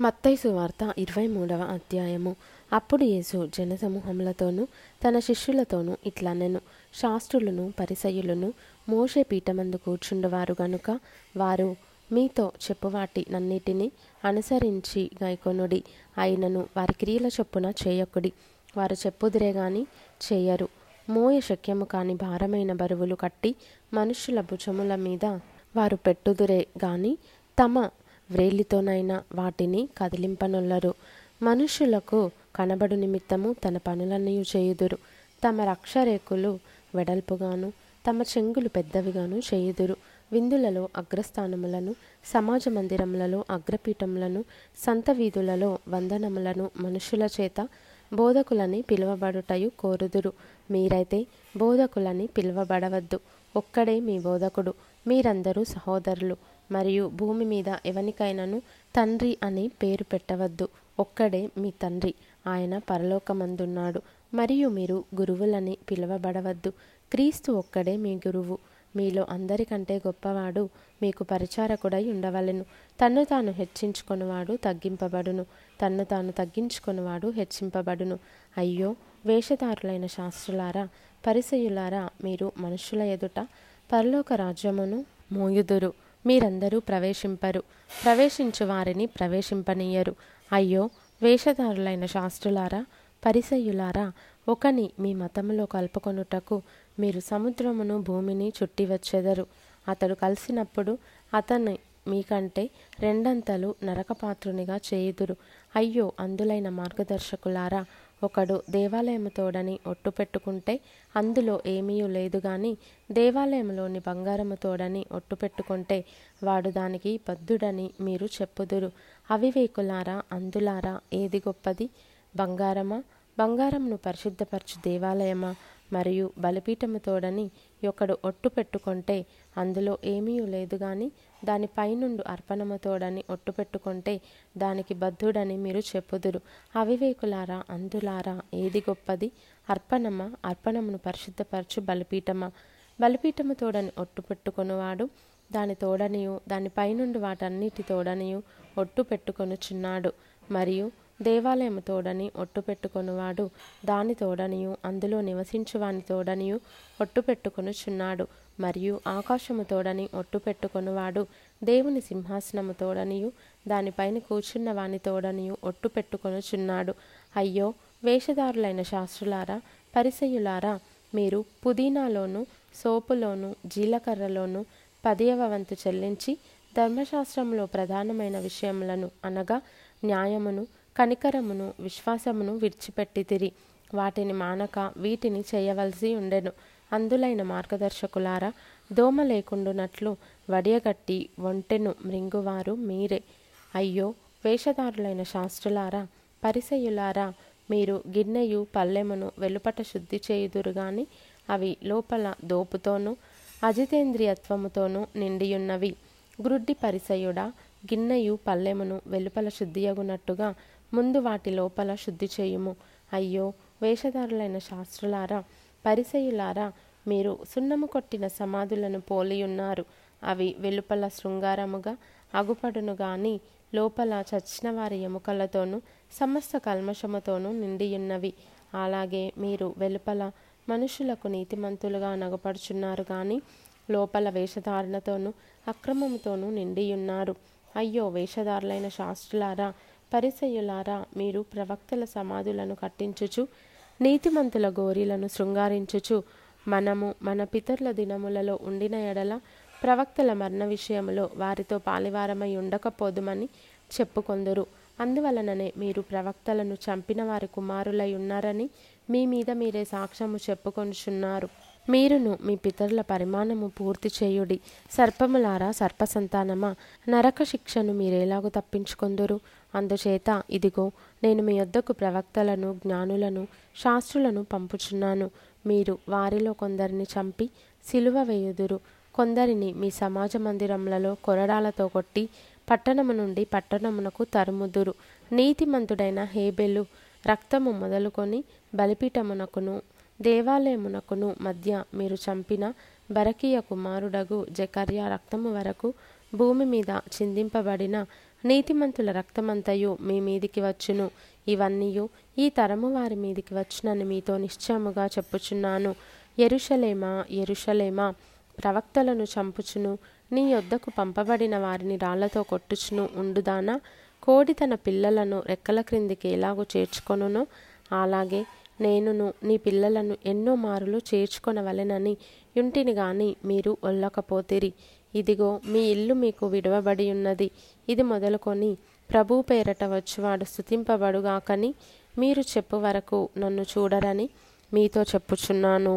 మత్తయి సువార్త ఇరవై మూడవ అధ్యాయము. అప్పుడు యేసు జనసమూహములతోనూ తన శిష్యులతోనూ ఇట్లనెను. శాస్త్రులను పరిసయులను మోషే పీఠమందు కూర్చుండువారు గనుక వారు మీతో చెప్పువాటి నన్నిటిని అనుసరించి గైకొనుడి. అయినను వారి క్రియల చొప్పున చేయకుడి. వారు చెప్పుదిరే గాని చేయరు. మోయ శక్యము కాని భారమైన బరువులు కట్టి మనుష్యుల భుజముల మీద వారు పెట్టుదురే గాని తమ వ్రేలితోనైనా వాటిని కదిలింపనొల్లరు. మనుష్యులకు కనబడు నిమిత్తము తన పనులన్నీ చేయుదురు. తమ రక్షరేకులు వెడల్పుగాను తమ చెంగులు పెద్దవిగాను చేయుదురు. విందులలో అగ్రస్థానములను సమాజ మందిరములలో అగ్రపీఠములను సంత వీధులలో వందనములను మనుషుల చేత బోధకులని పిలువబడుటయు కోరుదురు. మీరైతే బోధకులని పిలువబడవద్దు. ఒక్కడే మీ బోధకుడు. మీరందరూ సహోదరులు. మరియు భూమి మీద ఎవనికైనాను తండ్రి అని పేరు పెట్టవద్దు. ఒక్కడే మీ తండ్రి. ఆయన పరలోకమందున్నాడు. మరియు మీరు గురువులని పిలువబడవద్దు. క్రీస్తు ఒక్కడే మీ గురువు. మీలో అందరికంటే గొప్పవాడు మీకు పరిచారకుడై ఉండవలెను. తన్ను తాను హెచ్చించుకొనివాడు తగ్గింపబడును. తన్ను తాను తగ్గించుకొనివాడు హెచ్చింపబడును. అయ్యో వేషధారులైన శాస్త్రులారా పరిసయులారా మీరు మనుషుల ఎదుట పరలోక రాజ్యమును మోయుదురు. మీరందరూ ప్రవేశింపరు. ప్రవేశించు వారిని ప్రవేశింపనీయరు. అయ్యో వేషధారులైన శాస్త్రులారా పరిసయ్యులారా ఒకని మీ మతములో కలుపుకొనుటకు మీరు సముద్రమును భూమిని చుట్టి వచ్చెదరు అతడు కలిసినప్పుడు అతన్ని మీకంటే రెండంతలు నరకపాత్రునిగా చేయుదురు. అయ్యో అందులైన మార్గదర్శకులారా ఒకడు దేవాలయము తోడని ఒట్టు పెట్టుకుంటే అందులో ఏమీ లేదు గాని దేవాలయంలోని బంగారము తోడని ఒట్టు పెట్టుకుంటే వాడు దానికి బద్ధుడని మీరు చెప్పుదురు. అవివేకులారా అందులారా ఏది గొప్పది? బంగారమా? బంగారంను పరిశుద్ధపరచు దేవాలయమా? మరియు బలిపీఠము తోడని ఒకడు ఒట్టు పెట్టుకుంటే అందులో ఏమీ లేదు గాని దాని పైనుండు అర్పణము తోడని ఒట్టు పెట్టుకుంటే దానికి బద్ధుడని మీరు చెప్పుదురు. అవివేకులారా అందులారా ఏది గొప్పది? అర్పణమా? అర్పణమును పరిశుద్ధపరచు బలిపీఠమా? బలిపీఠము తోడని ఒట్టు పెట్టుకొనువాడు దాని తోడనియు దాని పైనుండి వాటన్నిటి తోడనియు ఒట్టు పెట్టుకొనుచున్నాడు. మరియు దేవాలయము తోడని ఒట్టు పెట్టుకొనువాడు. దాని తోడనియు అందులో నివసించు వాని తోడనియు ఒట్టు పెట్టుకొనుచున్నాడు. మరియు ఆకాశము తోడని ఒట్టు పెట్టుకొనువాడు. దేవుని సింహాసనము తోడనియు దానిపైన కూర్చున్న వాని తోడనియు ఒట్టు పెట్టుకొనుచున్నాడు. అయ్యో వేషధారులైన శాస్త్రులారా పరిసయులారా మీరు పుదీనాలోను సోపులోను జీలకర్రలోను పదియవ వంతు చెల్లించి ధర్మశాస్త్రంలో ప్రధానమైన విషయములను అనగా న్యాయమును కనికరమును విశ్వాసమును విడిచిపెట్టితిరి. వాటిని మానక వీటిని చేయవలసి ఉండెను. అందులైన మార్గదర్శకులారా దోమ లేకుండునట్లు వడియగట్టి ఒంటెను మృంగువారు మీరే. అయ్యో వేషధారులైన శాస్త్రులారా పరిసయులారా మీరు గిన్నెయు పల్లెమును వెలుపట శుద్ధి చేయుదురు గాని అవి లోపల దోపుతోనూ అజితేంద్రియత్వముతోనూ నిండియున్నవి. గ్రుడ్డి పరిసయుడా గిన్నెయు పల్లెమును వెలుపల శుద్ధియగునట్టుగా ముందు వాటి లోపల శుద్ధి చేయుము. అయ్యో వేషధారులైన శాస్త్రులారా పరిసయులారా మీరు సున్నము కొట్టిన సమాధులను పోలియున్నారు. అవి వెలుపల శృంగారముగా అగుపడును గాని లోపల చచ్చిన వారి ఎముకలతోనూ సమస్త కల్మషముతోనూ నిండియున్నవి. అలాగే మీరు వెలుపల మనుషులకు నీతిమంతులుగా నగపడుచున్నారు గాని లోపల వేషధారణతోనూ అక్రమముతోనూ నిండియున్నారు. అయ్యో వేషధారులైన శాస్త్రులారా పరిసయులారా మీరు ప్రవక్తల సమాధులను కట్టించుచు నీతిమంతుల గోరీలను శృంగారించుచు మనము మన పితరుల దినములలో ఉండిన ఎడల ప్రవక్తల మరణ విషయములో వారితో పాలివారమై ఉండకపోదుమని చెప్పుకొందురు. అందువలననే మీరు ప్రవక్తలను చంపిన వారి కుమారులై ఉన్నారని మీ మీద మీరే సాక్ష్యము చెప్పుకొనుచున్నారు. మీరును మీ పితరుల పరిమాణము పూర్తి చేయుడి. సర్పములారా సర్పసంతానమా నరక శిక్షను మీరేలాగూ తప్పించుకొందురు? అందుచేత ఇదిగో నేను మీ యొద్దకు ప్రవక్తలను జ్ఞానులను శాస్త్రులను పంపుచున్నాను. మీరు వారిలో కొందరిని చంపి సిలువ వేయుదురు. కొందరిని మీ సమాజ మందిరములలో కొరడాలతో కొట్టి పట్టణము నుండి పట్టణమునకు తరుముదురు. నీతిమంతుడైన హేబెలు రక్తము మొదలుకొని బలిపీఠమునకును దేవాలయమునకును మధ్య మీరు చంపిన బరకీయ కుమారుడగు జకర్య రక్తము వరకు భూమి మీద చిందింపబడిన నీతిమంతుల రక్తమంతయు మీ మీదికి వచ్చును. ఇవన్నీయు ఈ తరము వారి మీదికి వచ్చునని మీతో నిశ్చయముగా చెప్పుచున్నాను. ఎరుషలేమా ఎరుషలేమా ప్రవక్తలను చంపుచును. నీ యొద్దకు పంపబడిన వారిని రాళ్ళతో కొట్టుచును. ఉండుదానా? కోడి తన పిల్లలను రెక్కల క్రిందికి ఎలాగో చేర్చుకొనునో? అలాగే నేనును నీ పిల్లలను ఎన్నో మారులు చేర్చుకొనవలెనని. యుంటిని గాని మీరు ఒల్లకపోతిరి. ఇదిగో మీ ఇల్లు మీకు విడవబడి ఉన్నది. ఇది మొదలుకొని ప్రభు పేరట వచ్చువాడు స్థుతింపబడుగాకని మీరు చెప్పు వరకు నన్ను చూడరని మీతో చెప్పుచున్నాను.